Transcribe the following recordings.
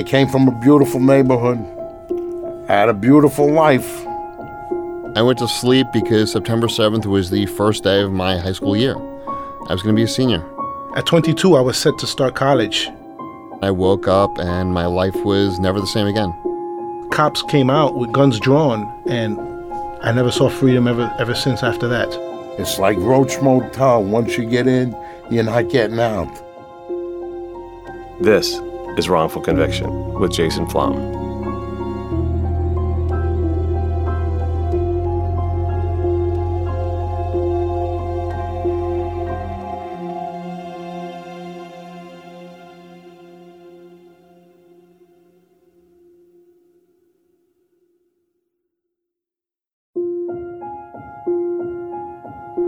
I came from a beautiful neighborhood, had a beautiful life. I went to sleep because September 7th was the first day of my high school year. I was going to be a senior. At 22, I was set to start college. I woke up and my life was never the same again. Cops came out with guns drawn, and I never saw freedom ever, ever since after that. It's like Roach Motel. Once you get in, you're not getting out. This is Wrongful Conviction with Jason Flom.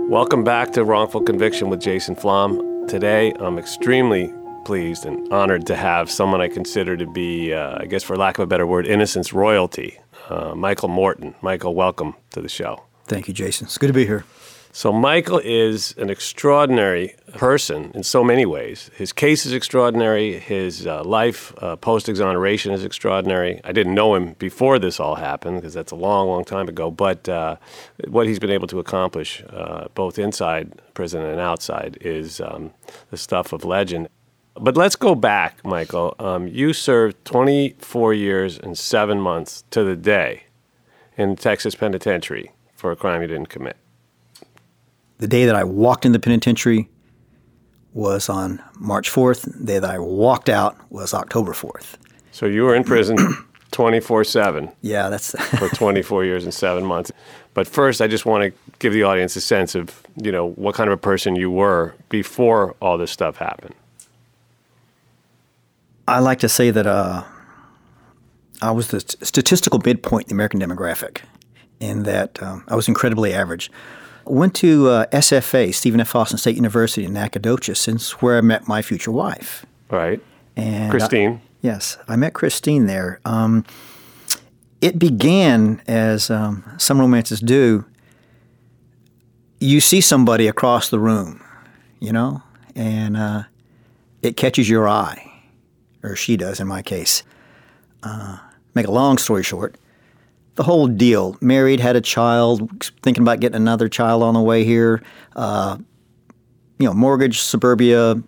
Welcome back to Wrongful Conviction with Jason Flom. Today, I'm extremely pleased and honored to have someone I consider to be, uh, I guess for lack of a better word, innocence royalty, uh, Michael Morton. Michael, welcome to the show. Thank you, Jason. It's good to be here. So, Michael is an extraordinary person in so many ways. His case is extraordinary. His uh, life uh, post exoneration is extraordinary. I didn't know him before this all happened because that's a long, long time ago. But uh, what he's been able to accomplish, uh, both inside prison and outside, is um, the stuff of legend. But let's go back, Michael. Um, you served 24 years and seven months to the day in Texas Penitentiary for a crime you didn't commit. The day that I walked in the penitentiary was on March 4th. The day that I walked out was October 4th. So you were in prison 24 7 Yeah, that's for 24 years and seven months. But first, I just want to give the audience a sense of, you know, what kind of a person you were before all this stuff happened. I like to say that uh, I was the statistical midpoint in the American demographic, in that um, I was incredibly average. Went to uh, SFA, Stephen F. Austin State University in Nacogdoches, and it's where I met my future wife. Right. And I- Christine. yes, I met Christine there. Um, it began as um, some romances do. You see somebody across the room, you know, and uh, it catches your eye, or she does in my case. Uh, make a long story short, the whole deal married, had a child, thinking about getting another child on the way here. Uh, you know, mortgage, suburbia,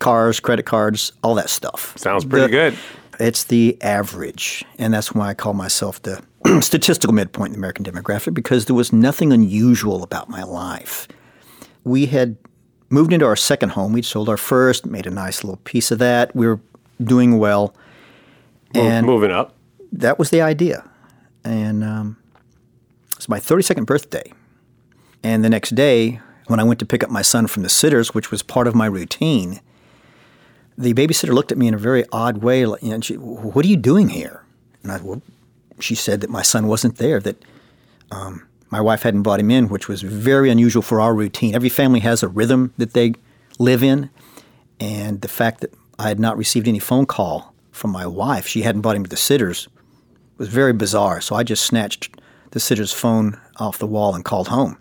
cars, credit cards, all that stuff. Sounds pretty The- good. It's the average, and that's why I call myself the statistical midpoint in the American demographic because there was nothing unusual about my life. We had moved into our second home. We'd sold our first, made a nice little piece of that. We were doing well, and moving up. that was the idea. And um, it's my 32nd birthday. And the next day, when I went to pick up my son from the sitters, which was part of my routine, the babysitter looked at me in a very odd way. like, And she, "What are you doing here?" And I, well, she said that my son wasn't there. That um, my wife hadn't brought him in, which was very unusual for our routine. Every family has a rhythm that they live in, and the fact that I had not received any phone call from my wife, she hadn't brought him to the sitters, It was very bizarre. So I just snatched the sitter's phone off the wall and called home.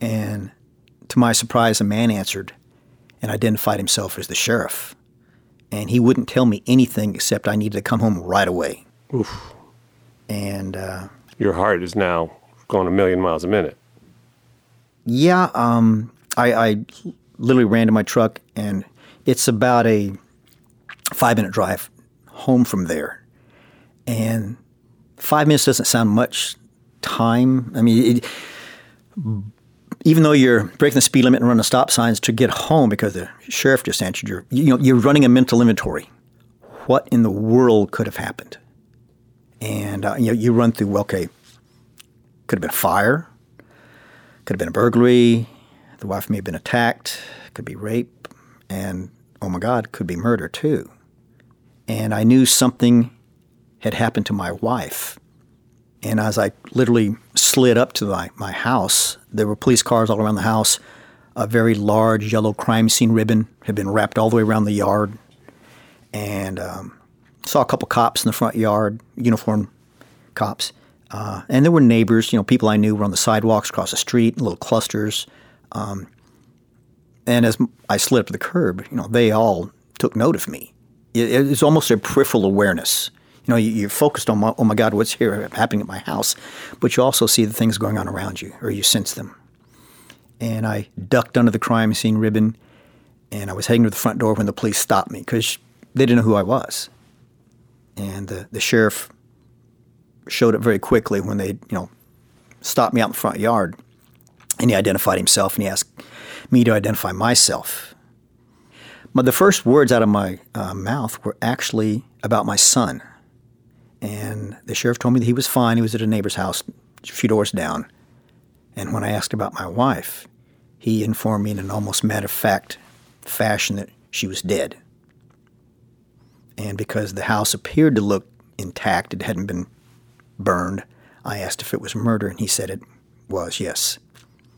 And to my surprise, a man answered and identified himself as the sheriff. And he wouldn't tell me anything except I needed to come home right away. Oof. And uh, Your heart is now going a million miles a minute. yeah, um, I, I literally ran to my truck, and it's about a five minute drive home from there. And five minutes doesn't sound much time. I mean, it, even though you're breaking the speed limit and running stop signs to get home because the sheriff just answered your, you know, you're running a mental inventory. What in the world could have happened? And uh, you know, you run through. Well, okay, could have been a fire, could have been a burglary. The wife may have been attacked. Could be rape, and oh my God, could be murder too. And I knew something had happened to my wife. And as I literally slid up to my, my house, there were police cars all around the house. A very large yellow crime scene ribbon had been wrapped all the way around the yard. And um, saw a couple cops in the front yard, uniformed cops. Uh, and there were neighbors, you know, people I knew were on the sidewalks across the street, little clusters. Um, and as I slid up the curb, you know, they all took note of me. it, it's almost a peripheral awareness. You know, you, you're focused on, oh my God, what's here happening at my house, but you also see the things going on around you, or you sense them. And I ducked under the crime scene ribbon, and I was heading to the front door when the police stopped me because they didn't know who I was. And the, the sheriff showed up very quickly when they, you know, stopped me out in the front yard, and he identified himself, and he asked me to identify myself. But the first words out of my uh, mouth were actually about my son. And the sheriff told me that he was fine. He was at a neighbor's house a few doors down. And when I asked about my wife, he informed me in an almost matter of fact fashion that she was dead. And because the house appeared to look intact, it hadn't been burned, I asked if it was murder, and he said it was, yes.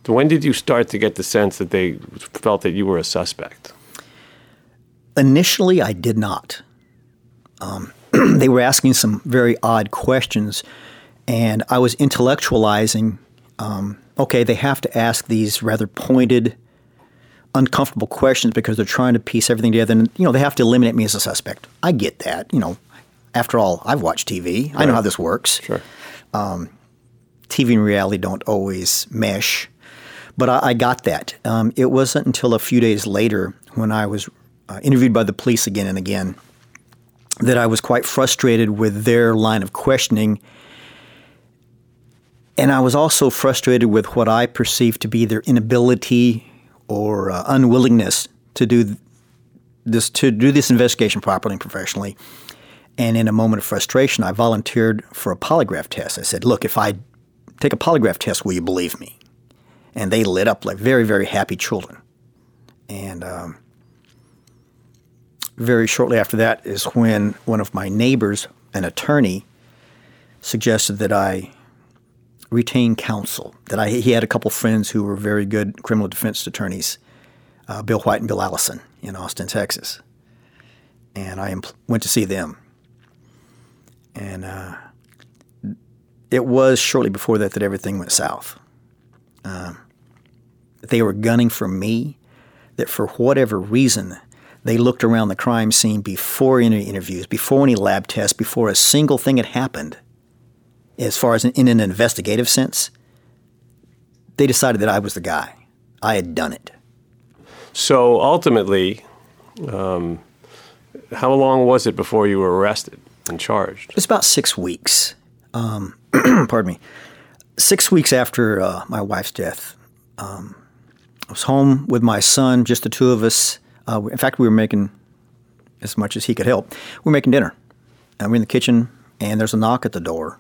When did you start to get the sense that they felt that you were a suspect? Initially, I did not. Um, they were asking some very odd questions, and I was intellectualizing. Um, okay, they have to ask these rather pointed, uncomfortable questions because they're trying to piece everything together, and you know they have to eliminate me as a suspect. I get that. You know, after all, I've watched TV. I know how this works. Sure. TV and reality don't always mesh. But I, I got that. Um, it wasn't until a few days later when I was uh, interviewed by the police again and again that I was quite frustrated with their line of questioning. And I was also frustrated with what I perceived to be their inability or uh, unwillingness to do this to do this investigation properly and professionally. And in a moment of frustration, I volunteered for a polygraph test. I said, "Look, if I take a polygraph test, will you believe me?" And they lit up like very, very happy children. And um, very shortly after that is when one of my neighbors, an attorney, suggested that I retain counsel. That I he had a couple friends who were very good criminal defense attorneys, uh, Bill White and Bill Allison in Austin, Texas, and I empl- went to see them. And uh, it was shortly before that that everything went south. Um, they were gunning for me. That for whatever reason, they looked around the crime scene before any interviews, before any lab tests, before a single thing had happened. As far as in, in an investigative sense, they decided that I was the guy. I had done it. So ultimately, um, how long was it before you were arrested and charged? It was about six weeks. Um, pardon me. Six weeks after uh, my wife's death, um, I was home with my son, just the two of us. Uh, in fact, we were making as much as he could help. We were making dinner, and we're in the kitchen, and there's a knock at the door.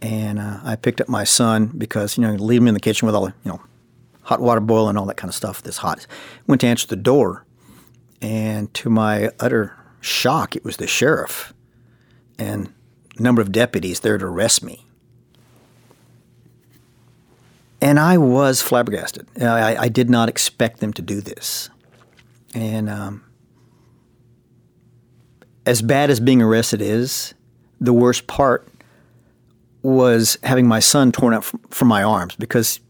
And uh, I picked up my son because you know leave him in the kitchen with all the you know hot water boiling all that kind of stuff that's hot. Went to answer the door, and to my utter shock, it was the sheriff and a number of deputies there to arrest me. And I was flabbergasted. I, I did not expect them to do this. And um, as bad as being arrested is, the worst part was having my son torn out from, from my arms because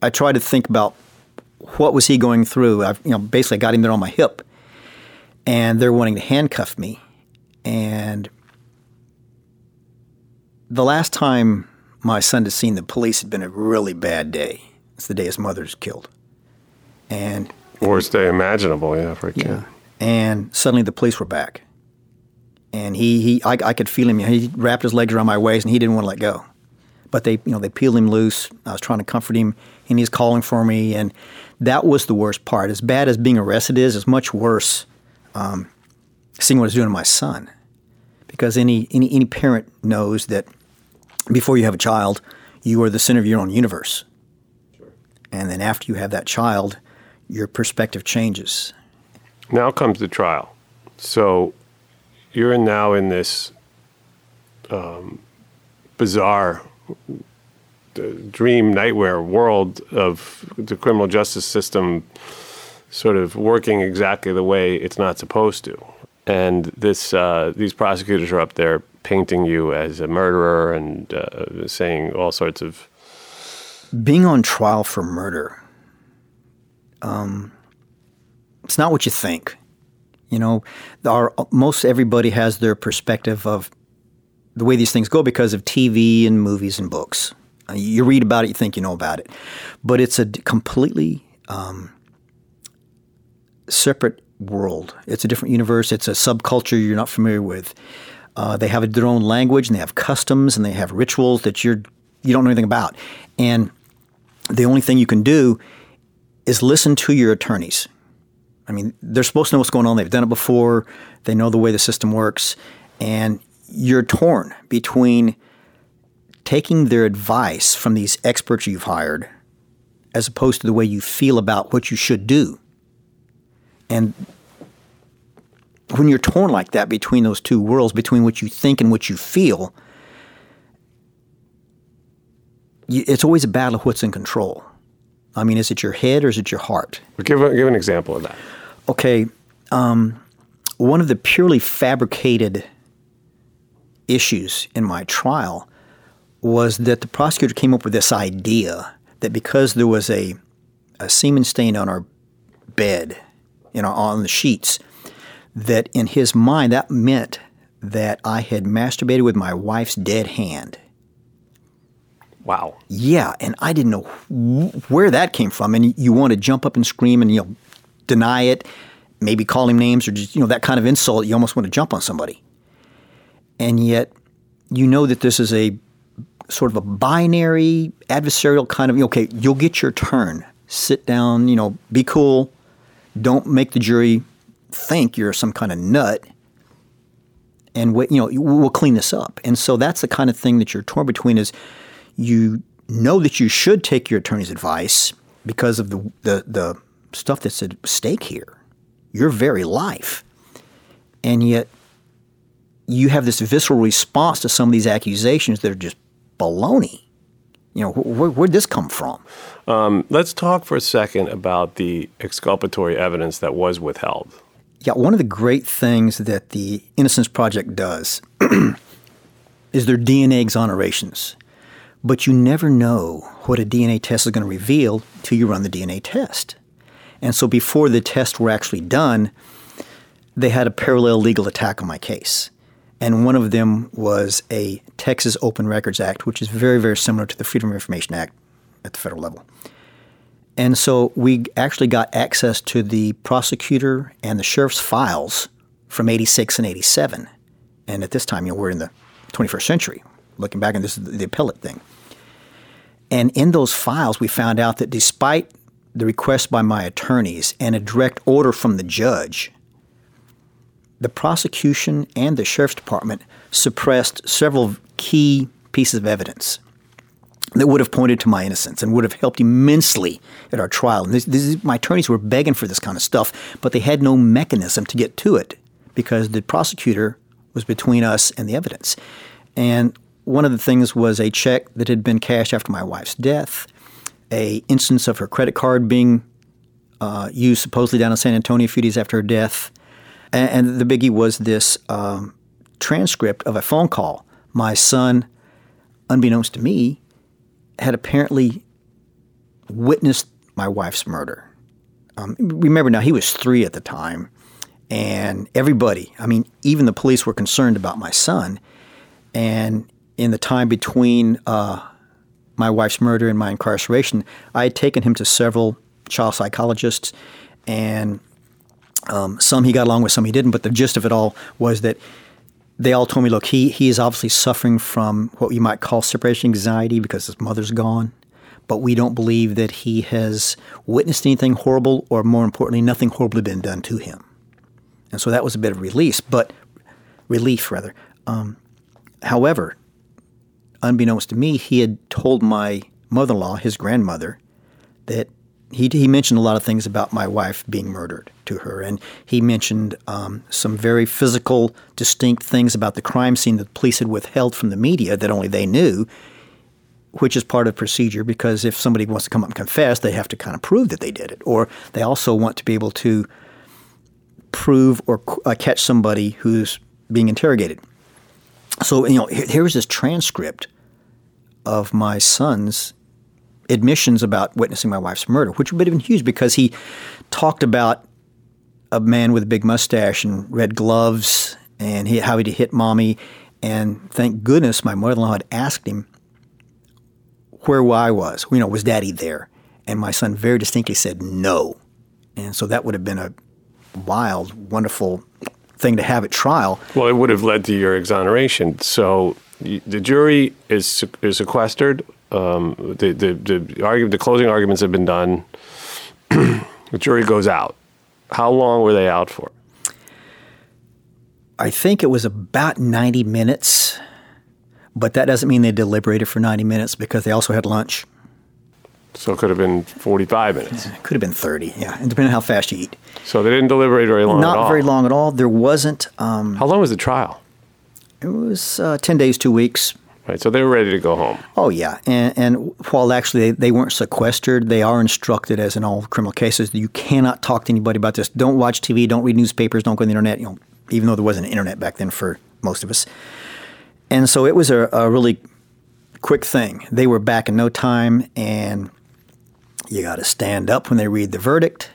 I tried to think about what was he going through. I, you know, basically got him there on my hip, and they're wanting to handcuff me. And the last time my son had seen the police had been a really bad day. It's the day his mother's killed. And Worst day imaginable, yeah, for a kid. yeah, and suddenly the police were back. And he, he I, I could feel him. He wrapped his legs around my waist, and he didn't want to let go. But they, you know, they peeled him loose. I was trying to comfort him, and he's calling for me. And that was the worst part. As bad as being arrested is, it's much worse um, seeing what it's doing to my son. Because any, any any parent knows that before you have a child, you are the center of your own universe. And then after you have that child, your perspective changes. Now comes the trial. So you're now in this um, bizarre dream nightmare world of the criminal justice system sort of working exactly the way it's not supposed to. And this, uh, these prosecutors are up there painting you as a murderer and uh, saying all sorts of Being on trial for murder, um, it's not what you think. You know, our, most everybody has their perspective of the way these things go because of TV and movies and books. Uh, You read about it, you think you know about it, but it's a completely um, separate world. It's a different universe. It's a subculture you're not familiar with. Uh, they have their own language and they have customs and they have rituals that you're you don't know anything about. And the only thing you can do is listen to your attorneys. I mean, they're supposed to know what's going on. They've done it before. They know the way the system works, and you're torn between taking their advice from these experts you've hired as opposed to the way you feel about what you should do. And when you're torn like that between those two worlds, between what you think and what you feel, it's always a battle of what's in control. I mean, is it your head or is it your heart? Give, a, give an example of that. Okay, um, one of the purely fabricated issues in my trial was that the prosecutor came up with this idea that because there was a, a semen stain on our bed, you know, on the sheets, that in his mind that meant that I had masturbated with my wife's dead hand. Wow. Yeah, and I didn't know wh- where that came from. And you want to jump up and scream and you know deny it, maybe call him names or just you know that kind of insult. You almost want to jump on somebody. And yet, you know that this is a sort of a binary adversarial kind of okay. You'll get your turn. Sit down. You know, be cool. Don't make the jury think you're some kind of nut. And wait, you know, we'll clean this up. And so that's the kind of thing that you're torn between is you know that you should take your attorney's advice because of the, the, the stuff that's at stake here, your very life. And yet you have this visceral response to some of these accusations that are just baloney. You know, wh- where'd this come from? Um, let's talk for a second about the exculpatory evidence that was withheld. Yeah, one of the great things that the Innocence Project does is their DNA exonerations. But you never know what a DNA test is going to reveal till you run the DNA test. And so before the tests were actually done, they had a parallel legal attack on my case. And one of them was a Texas Open Records Act, which is very, very similar to the Freedom of Information Act at the federal level. And so we actually got access to the prosecutor and the sheriff's files from 86 and 87. And at this time, you know, we're in the 21st century. Looking back, and this is the appellate thing. And in those files, we found out that despite the request by my attorneys and a direct order from the judge, the prosecution and the sheriff's department suppressed several key pieces of evidence that would have pointed to my innocence and would have helped immensely at our trial. And this, this is, my attorneys were begging for this kind of stuff, but they had no mechanism to get to it because the prosecutor was between us and the evidence. And one of the things was a check that had been cashed after my wife's death, a instance of her credit card being uh, used supposedly down in San Antonio a few days after her death, and, and the biggie was this um, transcript of a phone call. My son, unbeknownst to me, had apparently witnessed my wife's murder. Um, remember now, he was three at the time, and everybody, I mean, even the police were concerned about my son. And in the time between uh, my wife's murder and my incarceration, I had taken him to several child psychologists, and um, some he got along with, some he didn't. But the gist of it all was that they all told me, look, he, he is obviously suffering from what you might call separation anxiety because his mother's gone. But we don't believe that he has witnessed anything horrible, or more importantly, nothing horrible had been done to him. And so that was a bit of release, but relief rather. Um, however, unbeknownst to me, he had told my mother-in-law, his grandmother, that he, he mentioned a lot of things about my wife being murdered to her, and he mentioned um, some very physical, distinct things about the crime scene that police had withheld from the media that only they knew, which is part of procedure because if somebody wants to come up and confess, they have to kind of prove that they did it, or they also want to be able to prove or uh, catch somebody who's being interrogated. So you know, here, here's this transcript of my son's admissions about witnessing my wife's murder, which would have been huge because he talked about a man with a big mustache and red gloves, and he, how he'd hit mommy. And thank goodness my mother-in-law had asked him where I was. You know, was Daddy there? And my son very distinctly said no. And so that would have been a wild, wonderful thing to have at trial. Well, it would have led to your exoneration. So the jury is is sequestered. Um, the, the the argu- the closing arguments have been done. the jury goes out. How long were they out for? I think it was about 90 minutes, but that doesn't mean they deliberated for 90 minutes because they also had lunch. So it could have been 45 minutes. It could have been 30, yeah, depending on how fast you eat. So they didn't deliberate very long at Not all. very long at all. There wasn't, um, How long was the trial? it was uh, 10 days, two weeks. Right. So they were ready to go home. Oh, yeah. And, and while actually they, they weren't sequestered, they are instructed, as in all criminal cases, that you cannot talk to anybody about this. Don't watch TV, don't read newspapers, don't go on the internet, you know, even though there wasn't internet back then for most of us. And so it was a, a really quick thing. They were back in no time, and you got to stand up when they read the verdict.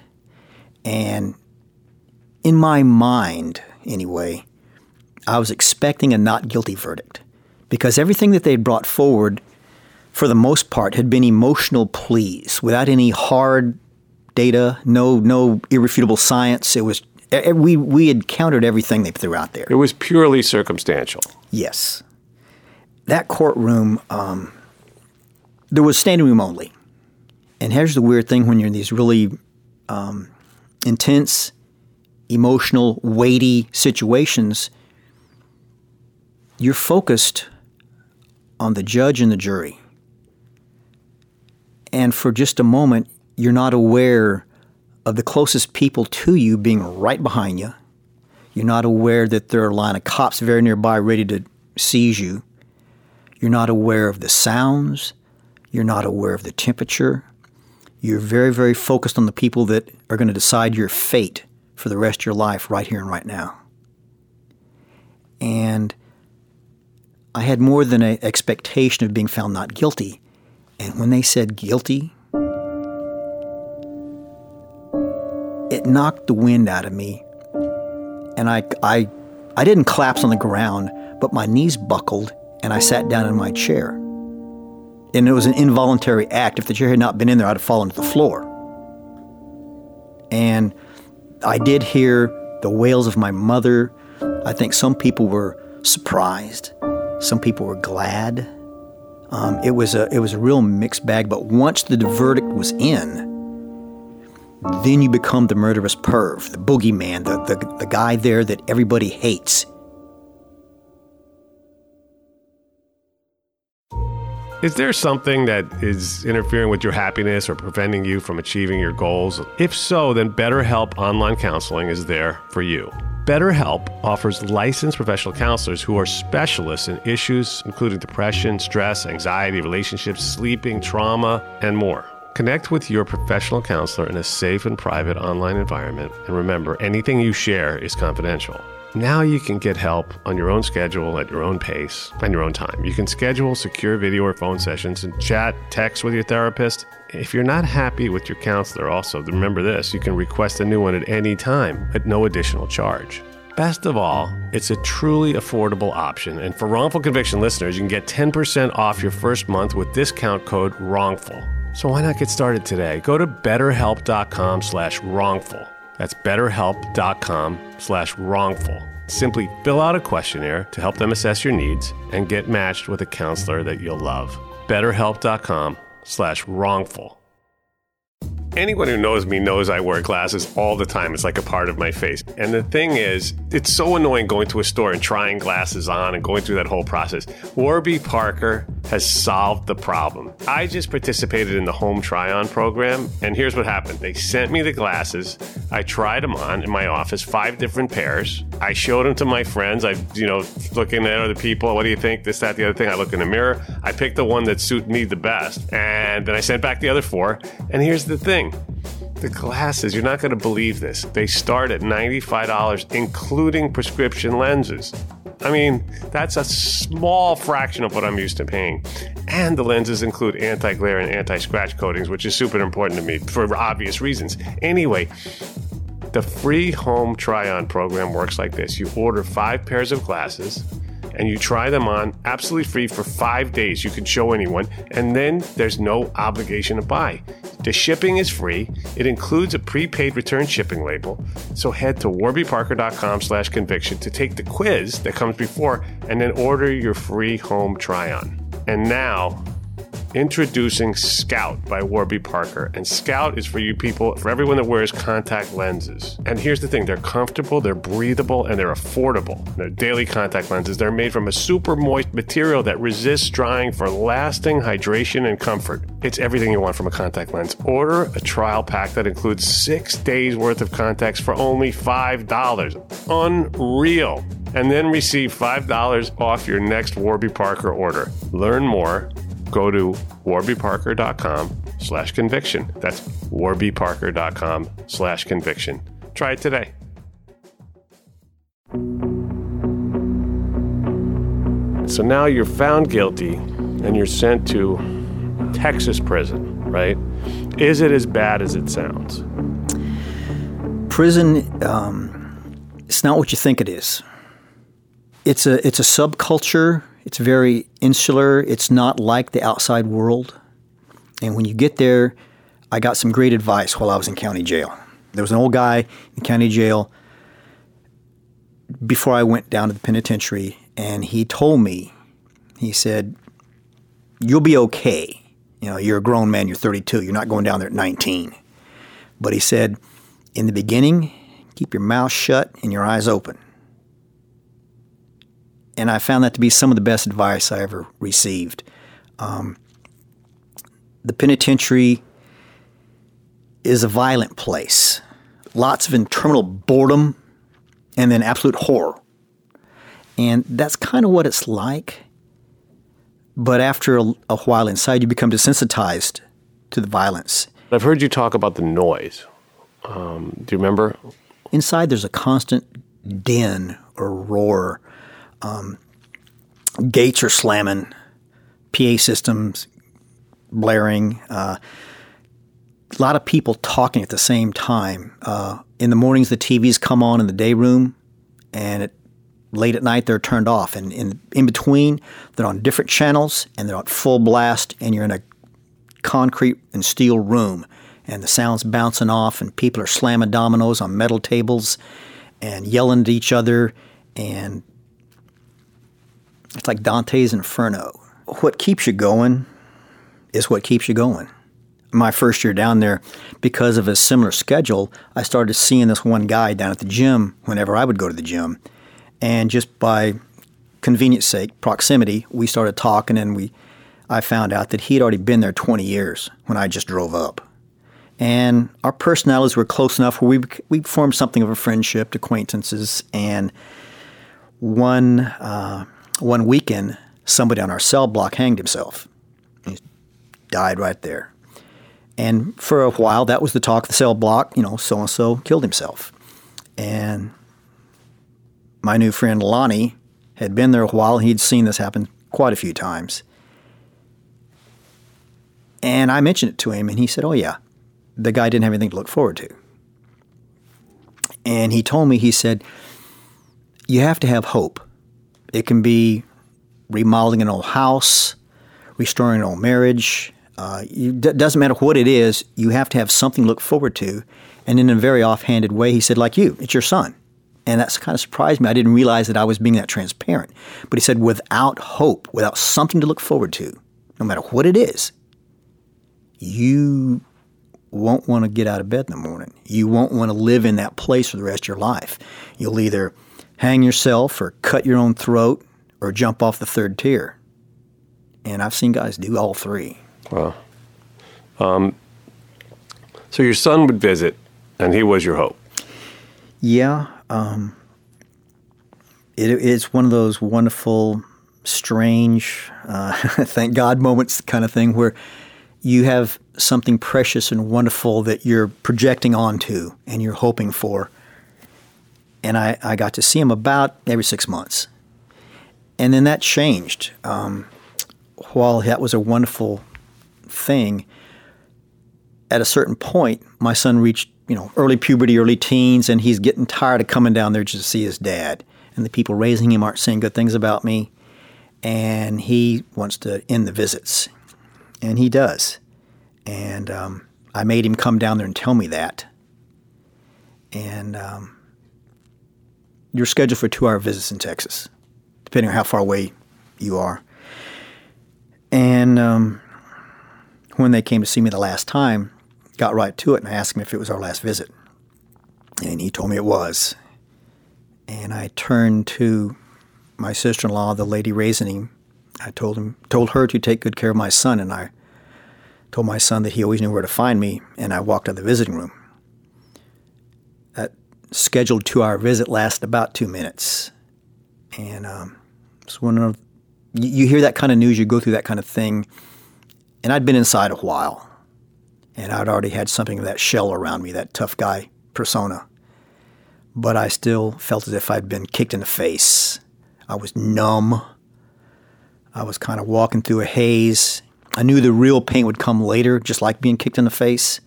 And in my mind, anyway, I was expecting a not guilty verdict because everything that they'd brought forward, for the most part, had been emotional pleas without any hard data, no no irrefutable science. It was we we had countered everything they threw out there. It was purely circumstantial. Yes, that courtroom, um, there was standing room only. And here's the weird thing: when you're in these really um, intense, emotional, weighty situations, you're focused on the judge and the jury. And for just a moment, you're not aware of the closest people to you being right behind you. You're not aware that there are a line of cops very nearby ready to seize you. You're not aware of the sounds. You're not aware of the temperature. You're very, very focused on the people that are going to decide your fate for the rest of your life right here and right now. And I had more than an expectation of being found not guilty. And when they said guilty, it knocked the wind out of me. And I, I, I didn't collapse on the ground, but my knees buckled and I sat down in my chair. And it was an involuntary act. If the chair had not been in there, I'd have fallen to the floor. And I did hear the wails of my mother. I think some people were surprised. Some people were glad. Um, it was a it was a real mixed bag. But once the verdict was in, then you become the murderous perv, the boogeyman, the, the the guy there that everybody hates. Is there something that is interfering with your happiness or preventing you from achieving your goals? If so, then BetterHelp Online Counseling is there for you. BetterHelp offers licensed professional counselors who are specialists in issues including depression, stress, anxiety, relationships, sleeping, trauma, and more. Connect with your professional counselor in a safe and private online environment. And remember, anything you share is confidential. Now you can get help on your own schedule, at your own pace, and your own time. You can schedule secure video or phone sessions and chat, text with your therapist. If you're not happy with your counselor, also remember this you can request a new one at any time at no additional charge. Best of all, it's a truly affordable option. And for wrongful conviction listeners, you can get 10% off your first month with discount code WRONGFUL. So why not get started today? Go to betterhelp.com slash wrongful. That's betterhelp.com slash wrongful. Simply fill out a questionnaire to help them assess your needs and get matched with a counselor that you'll love. betterhelp.com slash wrongful. Anyone who knows me knows I wear glasses all the time. It's like a part of my face. And the thing is, it's so annoying going to a store and trying glasses on and going through that whole process. Warby Parker has solved the problem. I just participated in the home try on program, and here's what happened. They sent me the glasses. I tried them on in my office, five different pairs. I showed them to my friends. I, you know, looking at other people. What do you think? This, that, the other thing. I look in the mirror. I picked the one that suited me the best. And then I sent back the other four. And here's the thing the glasses, you're not going to believe this. They start at $95, including prescription lenses. I mean, that's a small fraction of what I'm used to paying. And the lenses include anti glare and anti scratch coatings, which is super important to me for obvious reasons. Anyway, The free home try on program works like this you order five pairs of glasses and you try them on absolutely free for five days. You can show anyone, and then there's no obligation to buy. The shipping is free. It includes a prepaid return shipping label. So head to warbyparker.com slash conviction to take the quiz that comes before and then order your free home try on. And now Introducing Scout by Warby Parker. And Scout is for you people, for everyone that wears contact lenses. And here's the thing they're comfortable, they're breathable, and they're affordable. They're daily contact lenses. They're made from a super moist material that resists drying for lasting hydration and comfort. It's everything you want from a contact lens. Order a trial pack that includes six days worth of contacts for only $5. Unreal and then receive $5 off your next Warby Parker order. Learn more go to warbyparker.com slash conviction. That's warbyparker.com slash conviction. Try it today. So now you're found guilty and you're sent to Texas prison, right? Is it as bad as it sounds? Prison, um, it's not what you think it is. It's a it's a subculture it's very insular. It's not like the outside world. And when you get there, I got some great advice while I was in county jail. There was an old guy in county jail before I went down to the penitentiary, and he told me, he said, You'll be okay. You know, you're a grown man, you're 32, you're not going down there at 19. But he said, In the beginning, keep your mouth shut and your eyes open and I found that to be some of the best advice I ever received. Um, the penitentiary is a violent place, lots of internal boredom, and then absolute horror. And that's kind of what it's like. But after a, a while inside, you become desensitized to the violence. I've heard you talk about the noise. Um, do you remember? Inside, there's a constant din or roar um, gates are slamming, PA systems blaring, uh, a lot of people talking at the same time. Uh, in the mornings, the TVs come on in the day room, and at, late at night, they're turned off. And in, in between, they're on different channels, and they're at full blast, and you're in a concrete and steel room, and the sound's bouncing off, and people are slamming dominoes on metal tables and yelling at each other, and it's like Dante's Inferno. What keeps you going is what keeps you going. My first year down there, because of a similar schedule, I started seeing this one guy down at the gym whenever I would go to the gym. And just by convenience sake, proximity, we started talking and we I found out that he'd already been there 20 years when I just drove up. And our personalities were close enough where we, we formed something of a friendship, acquaintances, and one uh, one weekend, somebody on our cell block hanged himself. He died right there. And for a while, that was the talk of the cell block, you know, so and so killed himself. And my new friend Lonnie had been there a while. He'd seen this happen quite a few times. And I mentioned it to him, and he said, Oh, yeah, the guy didn't have anything to look forward to. And he told me, he said, You have to have hope. It can be remodeling an old house, restoring an old marriage. Uh, it doesn't matter what it is, you have to have something to look forward to. And in a very offhanded way, he said, like you, it's your son. And that's kind of surprised me. I didn't realize that I was being that transparent. But he said, without hope, without something to look forward to, no matter what it is, you won't want to get out of bed in the morning. You won't want to live in that place for the rest of your life. You'll either hang yourself or cut your own throat or jump off the third tier. And I've seen guys do all three. Wow. Um, so your son would visit, and he was your hope. Yeah. Um, it, it's one of those wonderful, strange, uh, thank God moments kind of thing where you have something precious and wonderful that you're projecting onto and you're hoping for and I, I got to see him about every six months. And then that changed. Um, while that was a wonderful thing, at a certain point, my son reached you know, early puberty, early teens, and he's getting tired of coming down there just to see his dad. And the people raising him aren't saying good things about me. And he wants to end the visits. And he does. And um, I made him come down there and tell me that. And um, you're scheduled for two hour visits in Texas, depending on how far away you are. And um, when they came to see me the last time, got right to it and asked him if it was our last visit. And he told me it was. And I turned to my sister-in-law, the lady raising him. I told him, told her to take good care of my son, and I told my son that he always knew where to find me. And I walked out of the visiting room. Scheduled two-hour visit lasted about two minutes, and um, it's one of you, you hear that kind of news, you go through that kind of thing, and I'd been inside a while and I'd already had something of that shell around me, that tough guy persona. But I still felt as if I'd been kicked in the face. I was numb. I was kind of walking through a haze. I knew the real pain would come later, just like being kicked in the face.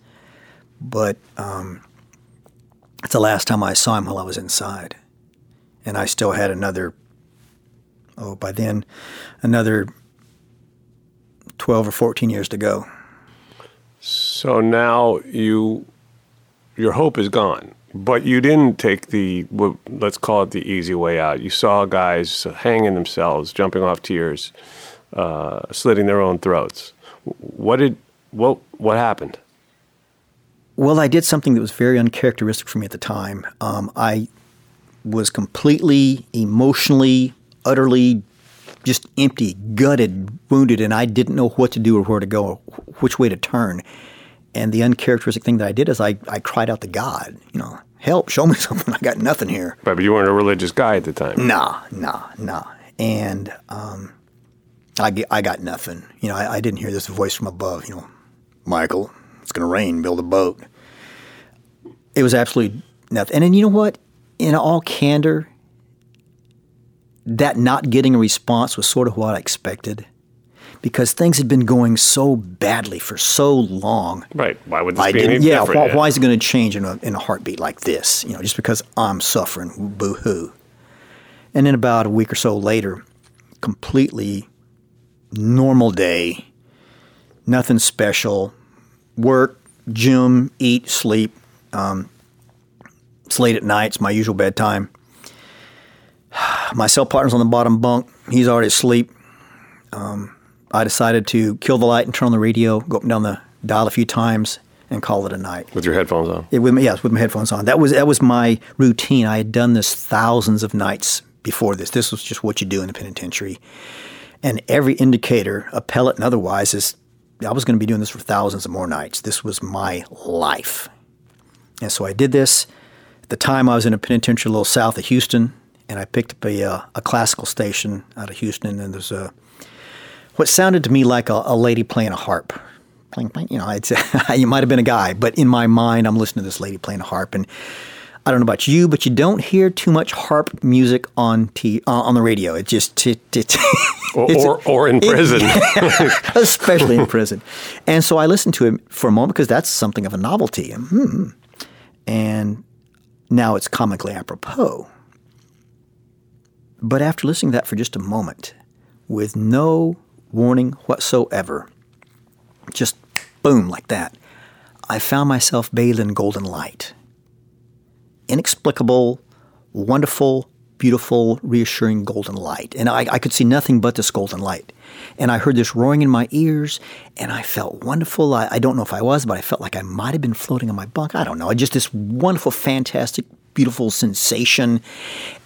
But um, it's the last time I saw him while I was inside. And I still had another, oh, by then, another 12 or 14 years to go. So now you, your hope is gone, but you didn't take the let's call it the easy way out. You saw guys hanging themselves, jumping off tiers, uh, slitting their own throats. What did what what happened? Well, I did something that was very uncharacteristic for me at the time. Um, I was completely emotionally, utterly just empty, gutted, wounded, and I didn't know what to do or where to go, or which way to turn. And the uncharacteristic thing that I did is I, I cried out to God, you know, help, show me something. I got nothing here. Right, but you weren't a religious guy at the time. Nah, nah, nah. And um, I, I got nothing. You know, I, I didn't hear this voice from above, you know, Michael, going to rain, build a boat. It was absolutely nothing. And then you know what? In all candor, that not getting a response was sort of what I expected because things had been going so badly for so long. Right. Why would this I be. Yeah. Why, why is it going to change in a in a heartbeat like this? You know, just because I'm suffering, boo hoo. And then about a week or so later, completely normal day, nothing special. Work, gym, eat, sleep. Um, it's late at night. It's my usual bedtime. My cell partner's on the bottom bunk. He's already asleep. Um, I decided to kill the light and turn on the radio, go up and down the dial a few times, and call it a night. With your headphones on. It, with, my- yes, with my headphones on. That was that was my routine. I had done this thousands of nights before this. This was just what you do in the penitentiary. And every indicator, appellate and otherwise, is I was going to be doing this for thousands of more nights. This was my life. And so I did this. At the time, I was in a penitentiary a little south of Houston, and I picked up a, uh, a classical station out of Houston, and there's a what sounded to me like a, a lady playing a harp. Playing, you know, it's, you might have been a guy, but in my mind, I'm listening to this lady playing a harp, and I don't know about you, but you don't hear too much harp music on t- uh, on the radio. It just it, it, Or, it's- or, or in prison. especially in prison. And so I listened to it for a moment because that's something of a novelty. And, hmm. and now it's comically apropos. But after listening to that for just a moment, with no warning whatsoever, just boom, like that, I found myself bathed in golden light. Inexplicable, wonderful, beautiful, reassuring golden light. And I, I could see nothing but this golden light. And I heard this roaring in my ears, and I felt wonderful. I, I don't know if I was, but I felt like I might have been floating on my bunk. I don't know. Just this wonderful, fantastic, beautiful sensation.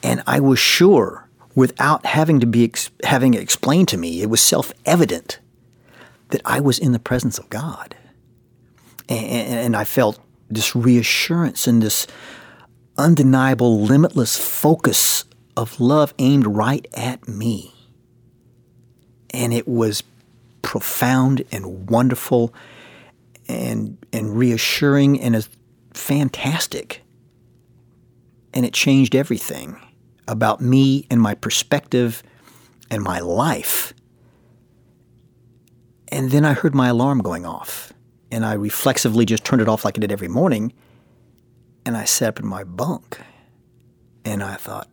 And I was sure, without having to be ex- having it explained to me, it was self-evident that I was in the presence of God. And, and I felt this reassurance and this undeniable, limitless focus of love aimed right at me. And it was profound and wonderful and, and reassuring and as fantastic. And it changed everything about me and my perspective and my life. And then I heard my alarm going off. And I reflexively just turned it off like I did every morning. And I sat up in my bunk and I thought,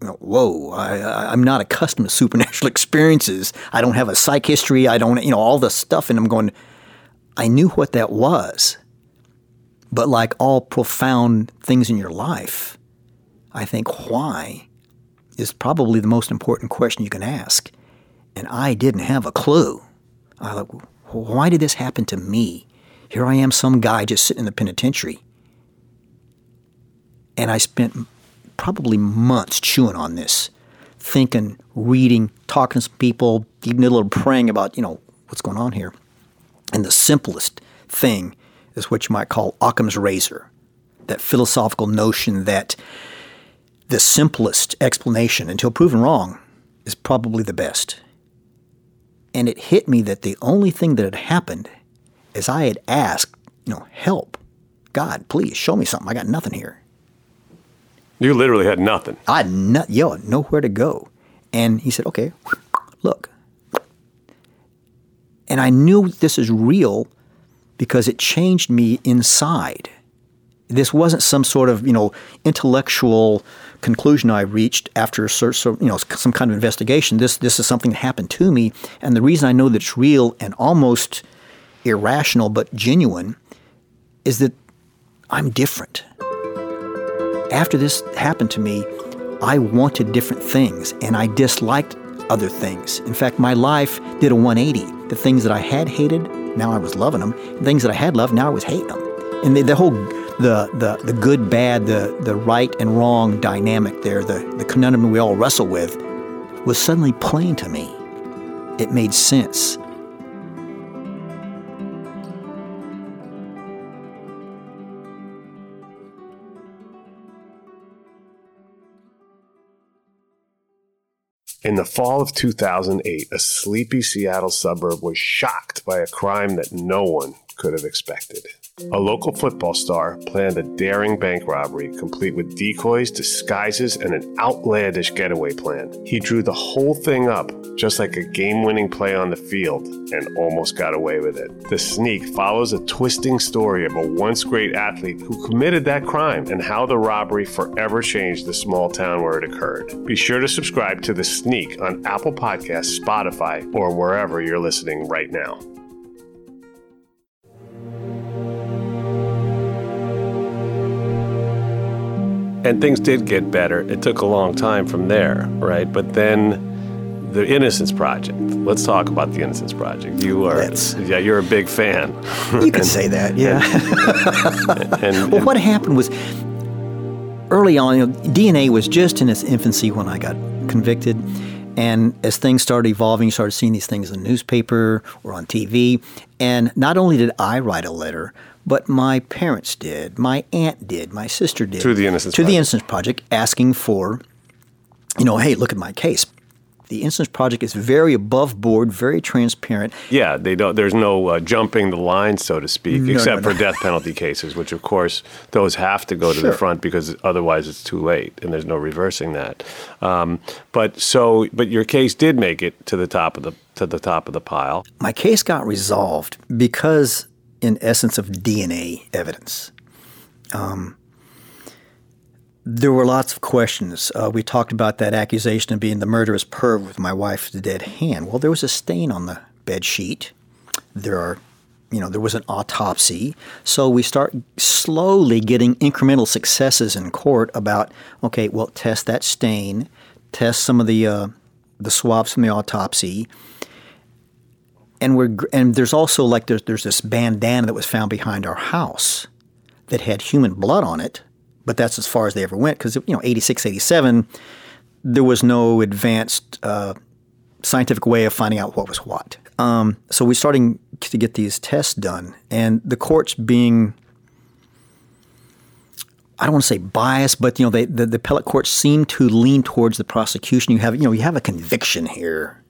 whoa, I, I'm not accustomed to supernatural experiences. I don't have a psych history. I don't, you know, all this stuff. And I'm going, I knew what that was. But like all profound things in your life, I think why is probably the most important question you can ask. And I didn't have a clue. I like, why did this happen to me? Here I am, some guy just sitting in the penitentiary. And I spent probably months chewing on this, thinking, reading, talking to some people, even a little praying about, you know, what's going on here. And the simplest thing is what you might call Occam's razor, that philosophical notion that the simplest explanation, until proven wrong, is probably the best. And it hit me that the only thing that had happened is I had asked, you know, help. God, please show me something. I got nothing here. You literally had nothing. I had no, yo, nowhere to go. And he said, okay, look. And I knew this is real because it changed me inside. This wasn't some sort of, you know, intellectual conclusion I reached after you know, some kind of investigation. This this is something that happened to me, and the reason I know that it's real and almost irrational but genuine is that I'm different. After this happened to me, I wanted different things and I disliked other things. In fact, my life did a 180. The things that I had hated, now I was loving them. The things that I had loved, now I was hating them. And the, the whole the, the the good, bad, the the right and wrong dynamic there, the, the conundrum we all wrestle with, was suddenly plain to me. It made sense. In the fall of 2008, a sleepy Seattle suburb was shocked by a crime that no one could have expected. A local football star planned a daring bank robbery complete with decoys, disguises, and an outlandish getaway plan. He drew the whole thing up just like a game winning play on the field and almost got away with it. The Sneak follows a twisting story of a once great athlete who committed that crime and how the robbery forever changed the small town where it occurred. Be sure to subscribe to The Sneak on Apple Podcasts, Spotify, or wherever you're listening right now. And things did get better. It took a long time from there, right? But then the Innocence Project. Let's talk about the Innocence Project. You are, yeah, you're a big fan. You can say that, yeah. And, well, what happened was early on, you know, DNA was just in its infancy when I got convicted. And as things started evolving, you started seeing these things in the newspaper or on TV. And not only did I write a letter, but my parents did, my aunt did, my sister did. To the Innocence To the Project. Innocence Project, asking for, you know, hey, look at my case. The Innocence Project is very above board, very transparent. yeah, they don't. There's no uh, jumping the line, so to speak, No, except no, for death penalty cases, which of course those have to go to Sure. the front because otherwise it's too late, and there's no reversing that. Um, but so, but your case did make it to the top of the to the top of the pile. My case got resolved because, in essence, of DNA evidence. Um, there were lots of questions. Uh, we talked about that accusation of being the murderous perv with my wife's dead hand. Well, there was a stain on the bed sheet. There are, you know, there was an autopsy. So we start slowly getting incremental successes in court about, okay, well, test that stain, test some of the uh, the swabs from the autopsy, and we're and there's also like there's there's this bandana that was found behind our house that had human blood on it, but that's as far as they ever went because you know 86, 87, there was no advanced uh, scientific way of finding out what was what. Um, so we're starting to get these tests done, and the courts being I don't want to say biased, but you know, they, the the appellate courts seem to lean towards the prosecution. You have you know you have a conviction here,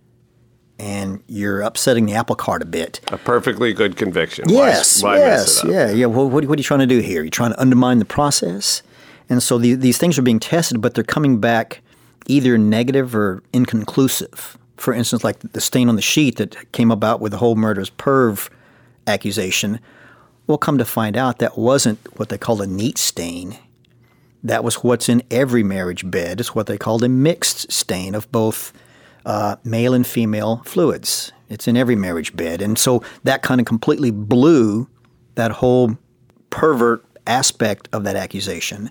and you're upsetting the apple cart a bit. A perfectly good conviction. Yes, why, mess yes, yeah, yeah. Well, what, what are you trying to do here? You're trying to undermine the process, and so the, these things are being tested, but they're coming back either negative or inconclusive. For instance, like the stain on the sheet that came about with the whole murderous perv accusation. Well, come to find out, that wasn't what they called a neat stain. That was what's in every marriage bed. It's what they called a mixed stain of both uh, male and female fluids. It's in every marriage bed. And so that kind of completely blew that whole pervert aspect of that accusation.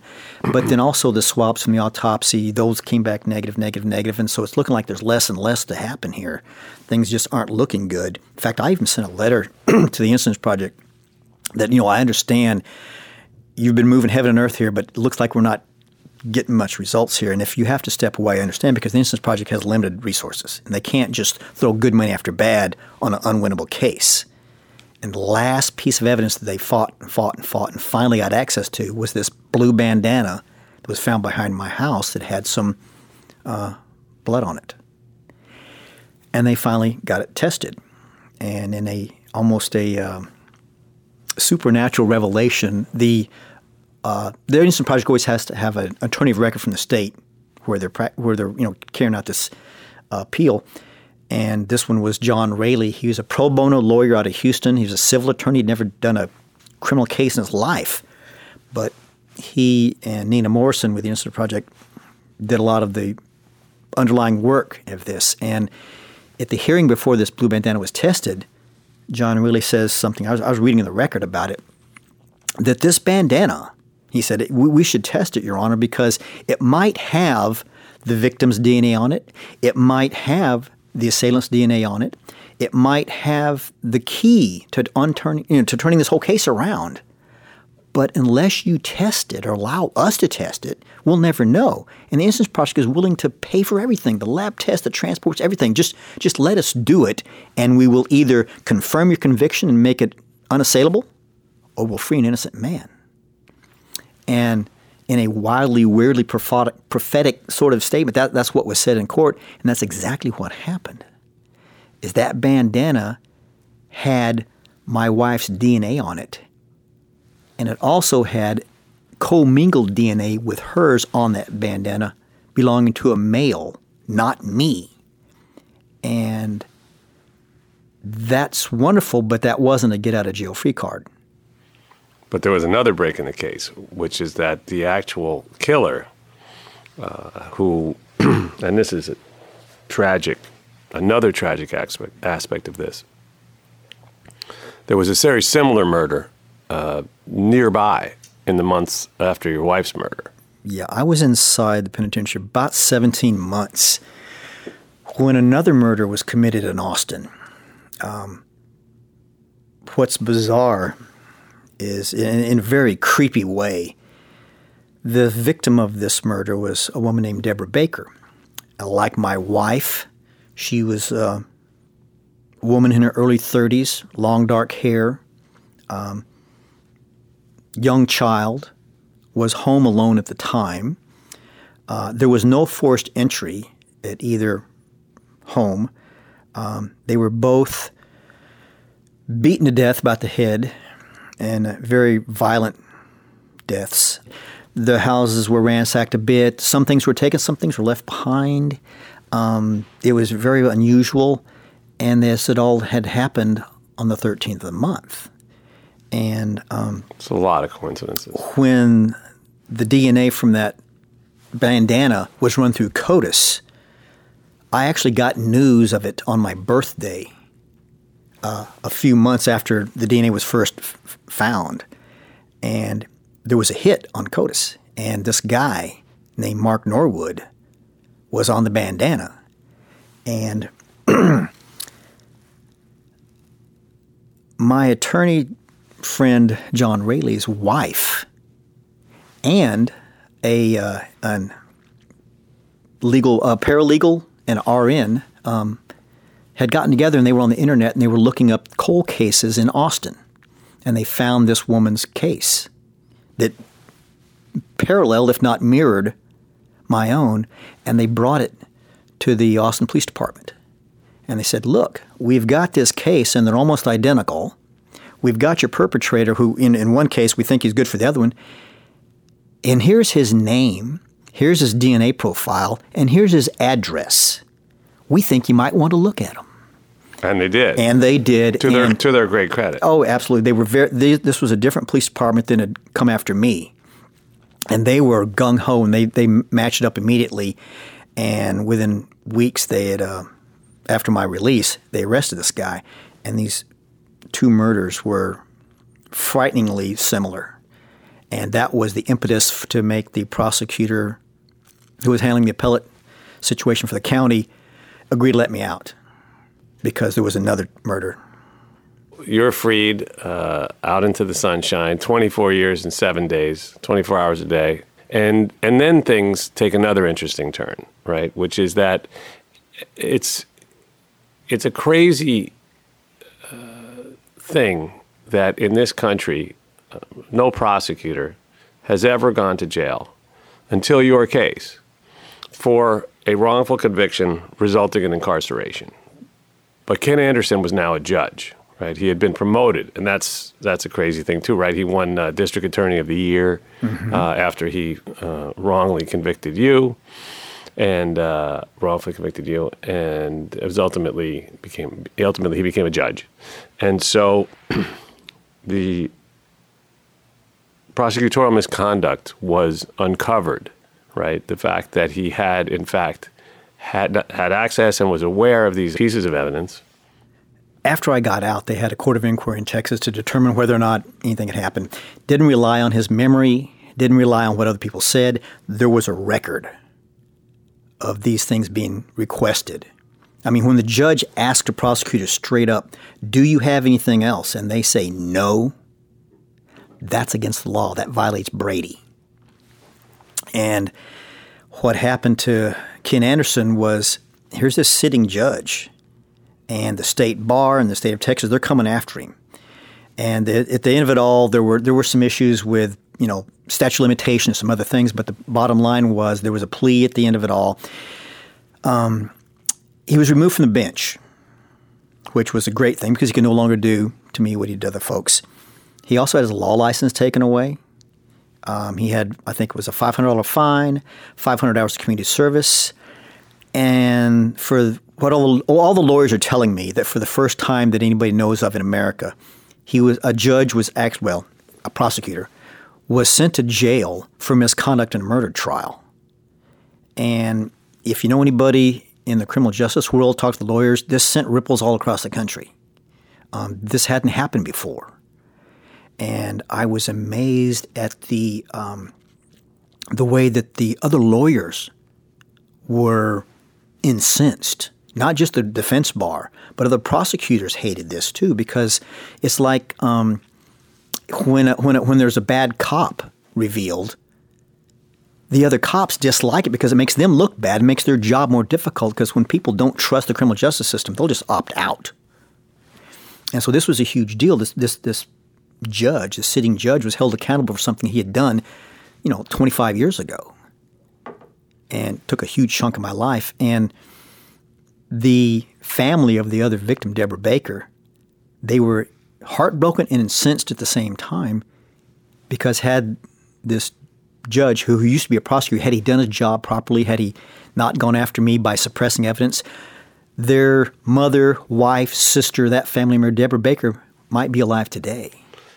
But then also the swabs from the autopsy, those came back negative, negative, negative. And so it's looking like there's less and less to happen here. Things just aren't looking good. In fact, I even sent a letter to the Innocence Project that, you know, I understand you've been moving heaven and earth here, but it looks like we're not getting much results here. And if you have to step away, I understand because the Innocence Project has limited resources and they can't just throw good money after bad on an unwinnable case. And the last piece of evidence that they fought and fought and fought and finally got access to was this blue bandana that was found behind my house that had some uh, blood on it. And they finally got it tested. And in a almost a uh, supernatural revelation, the uh, the Innocence Project always has to have an attorney of record from the state where they're where they're you know carrying out this uh, appeal and this one was John Raley. He was a pro bono lawyer out of Houston. He was a civil attorney. He'd never done a criminal case in his life, but he and Nina Morrison with the Innocence Project did a lot of the underlying work of this. And at the hearing before this blue bandana was tested, John Raley says something. I was, I was reading in the record about it that this bandana, he said, we should test it, Your Honor, because it might have the victim's DNA on it. It might have the assailant's DNA on it. It might have the key to unturning, you know, to turning this whole case around. But unless you test it or allow us to test it, we'll never know. And the Innocence Project is willing to pay for everything, the lab test, the transports, everything. Just, just let us do it, and we will either confirm your conviction and make it unassailable, or we'll free an innocent man. And in a wildly, weirdly prophetic, prophetic sort of statement. That, that's what was said in court, and that's exactly what happened. Is that bandana had my wife's DNA on it, and it also had commingled DNA with hers on that bandana, belonging to a male, not me. And that's wonderful, but that wasn't a get out of jail free card. But there was another break in the case, which is that the actual killer, uh, who, and this is a tragic, another tragic aspect, aspect of this. There was a very similar murder uh, nearby in the months after your wife's murder. Yeah, I was inside the penitentiary about 17 months when another murder was committed in Austin. Um, what's bizarre is in, in a very creepy way. The victim of this murder was a woman named Deborah Baker. Like my wife, she was a woman in her early 30s, long dark hair, um, young child, was home alone at the time. Uh, there was no forced entry at either home. Um, they were both beaten to death about the head and very violent deaths. The houses were ransacked a bit. Some things were taken, some things were left behind. Um, it was very unusual, and this had all had happened on the 13th of the month. And um, it's a lot of coincidences. When the DNA from that bandana was run through CODIS, I actually got news of it on my birthday uh, a few months after the DNA was first f- found, and there was a hit on CODIS, and this guy named Mark Norwood was on the bandana, and my attorney friend John Raley's wife and a uh, an legal uh, paralegal and RN um, had gotten together and they were on the internet and they were looking up cold cases in Austin. And they found this woman's case that paralleled, if not mirrored, my own. And they brought it to the Austin Police Department. And they said, Look, we've got this case and they're almost identical. We've got your perpetrator, who in, in one case we think he's good for the other one. And here's his name, here's his DNA profile, and here's his address. We think you might want to look at him. And they did. And they did. to their and- to their great credit. Oh, absolutely. They were very. They, this was a different police department than had come after me, and they were gung ho, and they they matched it up immediately. And within weeks, they had uh, after my release, they arrested this guy, and these two murders were frighteningly similar, and that was the impetus to make the prosecutor, who was handling the appellate situation for the county, agree to let me out because there was another murder You're freed uh, out into the sunshine, 24 years and seven days, 24 hours a day, and and then things take another interesting turn, right? Which is that it's it's a crazy uh, thing that in this country, uh, no prosecutor has ever gone to jail until your case for a wrongful conviction resulting in incarceration. But Ken Anderson was now a judge, right? He had been promoted, and that's that's a crazy thing too, right? He won uh, District Attorney of the Year uh, after he uh, wrongly convicted you, and uh, wrongfully convicted you, and it was ultimately became ultimately he became a judge, and so the prosecutorial misconduct was uncovered, right? The fact that he had, in fact, had had access and was aware of these pieces of evidence. after I got out, they had a court of inquiry in Texas to determine whether or not anything had happened. Didn't rely on his memory, didn't rely on what other people said. There was a record of these things being requested. I mean, when the judge asked a prosecutor straight up, Do you have anything else? and they say no, that's against the law. That violates Brady. And what happened to Ken Anderson was here's this sitting judge and the state bar and the state of Texas, they're coming after him. And at the end of it all, there were there were some issues with you know statute limitations, some other things, but the bottom line was there was a plea at the end of it all. Um, he was removed from the bench, which was a great thing because he could no longer do to me what he did to other folks. He also had his law license taken away. Um, he had, I think, it was a five hundred dollar fine, five hundred hours of community service, and for what all, all the lawyers are telling me that for the first time that anybody knows of in America, he was a judge was act well, a prosecutor was sent to jail for misconduct in a murder trial. And if you know anybody in the criminal justice world, talk to the lawyers. This sent ripples all across the country. Um, this hadn't happened before, and I was amazed at the um, the way that the other lawyers were incensed. Not just the defense bar, but other prosecutors hated this too because it's like um, when a, when a, when there's a bad cop revealed, the other cops dislike it because it makes them look bad, makes their job more difficult. Because when people don't trust the criminal justice system, they'll just opt out. And so this was a huge deal. This this this judge, the sitting judge, was held accountable for something he had done, you know, 25 years ago, and took a huge chunk of my life. And the family of the other victim, Deborah Baker, they were heartbroken and incensed at the same time because had this judge who, used to be a prosecutor, had he done his job properly, had he not gone after me by suppressing evidence, their mother, wife, sister, that family member, Deborah Baker, might be alive today.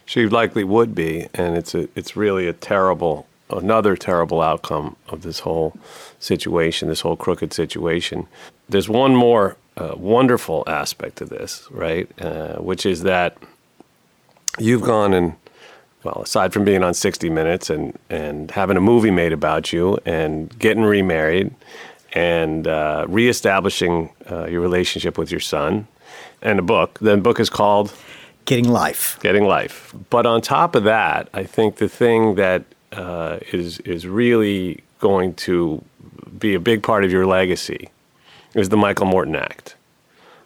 She likely would be, and it's a it's really a terrible another terrible outcome of this whole situation, this whole crooked situation. There's one more uh, wonderful aspect to this, right? Uh, which is that you've gone and well, aside from being on 60 Minutes and and having a movie made about you and getting remarried and uh, reestablishing uh, your relationship with your son and a book. The book is called Getting life. getting life. But on top of that, I think the thing that uh, is is really going to be a big part of your legacy is the Michael Morton Act.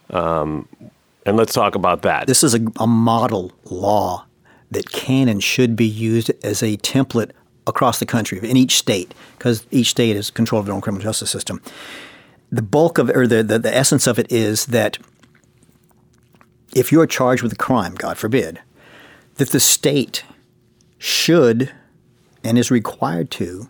Um, and let's talk about that. This is a, a model law that can and should be used as a template across the country in each state, because each state is control of their own criminal justice system. The bulk of or the, the, the essence of it is that if you're charged with a crime, God forbid, that the state should and is required to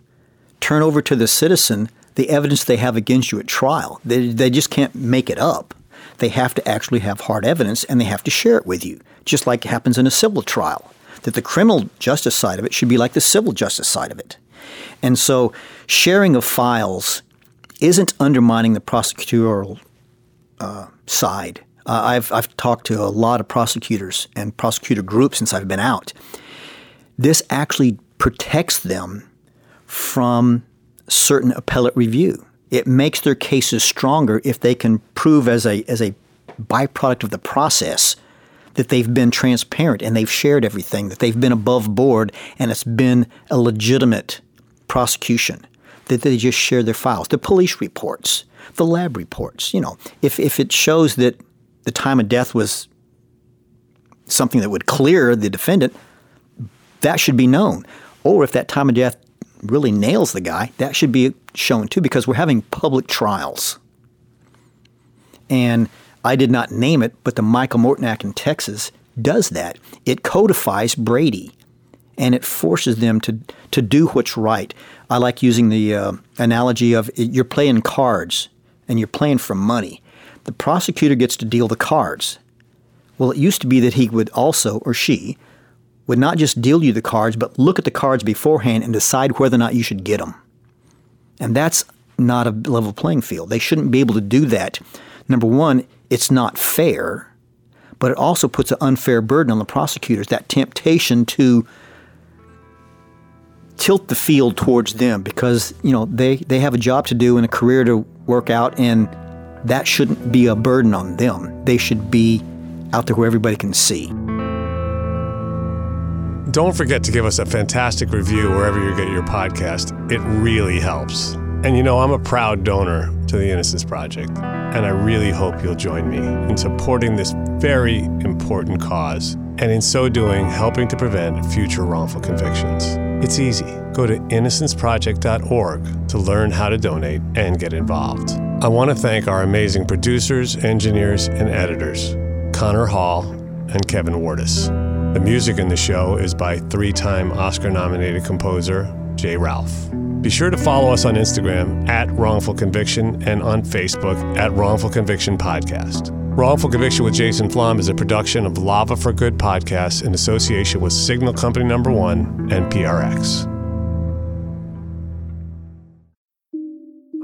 turn over to the citizen the evidence they have against you at trial. They, they just can't make it up. They have to actually have hard evidence and they have to share it with you, just like happens in a civil trial. That the criminal justice side of it should be like the civil justice side of it. And so sharing of files isn't undermining the prosecutorial uh, side. Uh, I've, I've talked to a lot of prosecutors and prosecutor groups since I've been out. This actually protects them from certain appellate review. It makes their cases stronger if they can prove as a, as a byproduct of the process that they've been transparent and they've shared everything, that they've been above board and it's been a legitimate prosecution, that they just share their files, the police reports, the lab reports. You know, if, if it shows that the time of death was something that would clear the defendant, that should be known. Or if that time of death really nails the guy, that should be shown too because we're having public trials. And I did not name it, but the Michael Morton Act in Texas does that. It codifies Brady and it forces them to, to do what's right. I like using the uh, analogy of you're playing cards and you're playing for money. The prosecutor gets to deal the cards. Well, it used to be that he would also, or she, would not just deal you the cards, but look at the cards beforehand and decide whether or not you should get them. And that's not a level playing field. They shouldn't be able to do that. Number one, it's not fair, but it also puts an unfair burden on the prosecutors, that temptation to tilt the field towards them because, you know, they, they have a job to do and a career to work out and that shouldn't be a burden on them. They should be out there where everybody can see. Don't forget to give us a fantastic review wherever you get your podcast. It really helps. And you know, I'm a proud donor to the Innocence Project, and I really hope you'll join me in supporting this very important cause, and in so doing, helping to prevent future wrongful convictions. It's easy. Go to innocenceproject.org to learn how to donate and get involved. I want to thank our amazing producers, engineers, and editors, Connor Hall and Kevin Wardis. The music in the show is by three time Oscar nominated composer Jay Ralph. Be sure to follow us on Instagram at Wrongful Conviction and on Facebook at Wrongful Conviction Podcast. Wrongful Conviction with Jason Flom is a production of Lava for Good podcast in association with Signal Company Number One and PRX.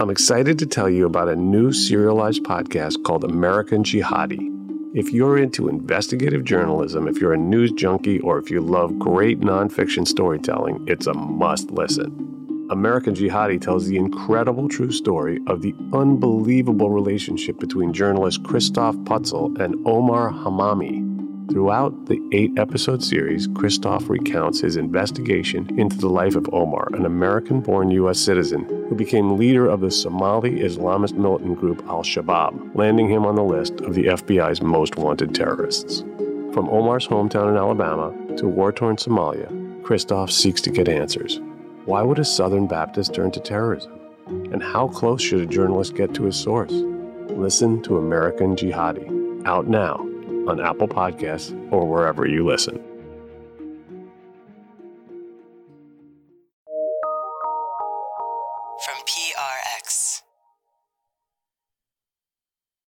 I'm excited to tell you about a new serialized podcast called American Jihadi. If you're into investigative journalism, if you're a news junkie, or if you love great nonfiction storytelling, it's a must listen. American Jihadi tells the incredible true story of the unbelievable relationship between journalist Christoph Putzel and Omar Hammami. Throughout the eight episode series, Christoph recounts his investigation into the life of Omar, an American born U.S. citizen who became leader of the Somali Islamist militant group Al Shabaab, landing him on the list of the FBI's most wanted terrorists. From Omar's hometown in Alabama to war torn Somalia, Christoph seeks to get answers. Why would a Southern Baptist turn to terrorism? And how close should a journalist get to his source? Listen to American Jihadi, out now on Apple Podcasts or wherever you listen.